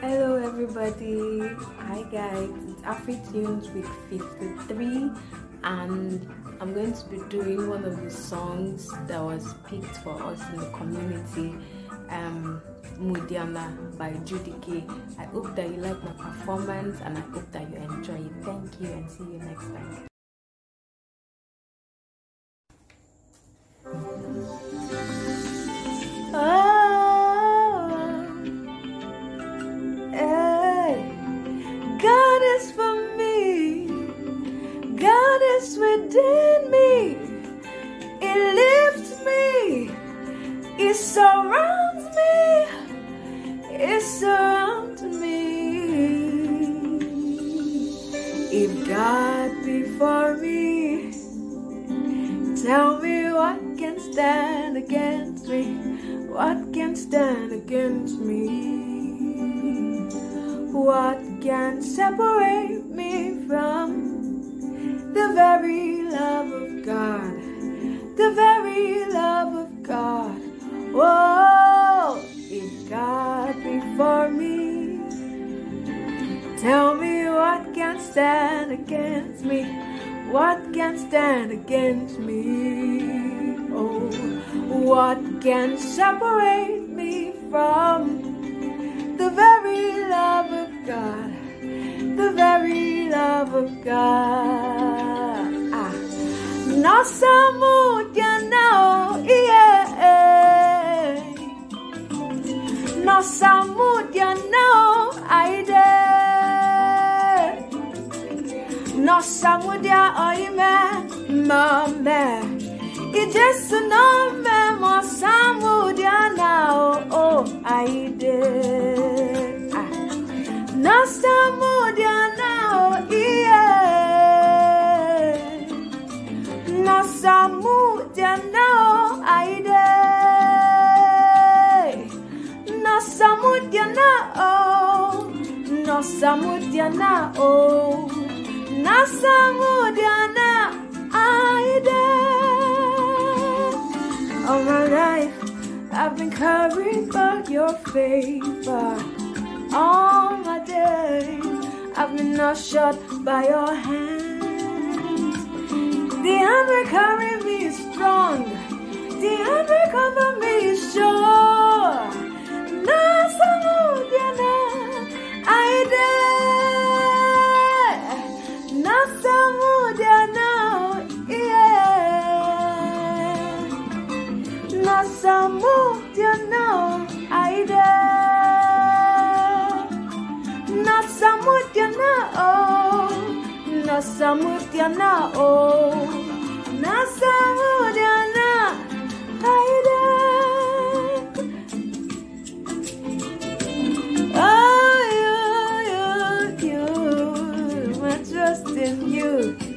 Hello everybody. Hi guys. It's AfriTunes week 53 and I'm going to be doing one of the songs that was picked for us in the community um Mudiana by Judikay. I hope that you like my performance and I hope that you enjoy it. Thank you and see you next time. Within me. It lifts me. It surrounds me. It surrounds me. If God be for me, tell me what can stand against me. What can stand against me? What can separate me from the very love of God, the very love of God. Oh, if God be for me, tell me what can stand against me, what can stand against me. Oh, what can separate me from the very love of God, the very love of God. Nossa Mudiana, yeah. Nossa Mudiana, aide. Nossa Mudia, oime, mame. Just no me, nossa Mudiana, oh, oh, aide. Ah. Nasamudiana aide Nasamudiana oh Nasamudiana oh Nasamudiana aide All my life I've been carried by your favor All my days I've been not shot by your hand. The unrecovery strong. The unrecovery me is sure. Na samudiana aide. Na samudiana yeah. Na samudiana aide. Na samudiana oh. oh. NASA ođana Ajde Oh, you, you, you My trust in you.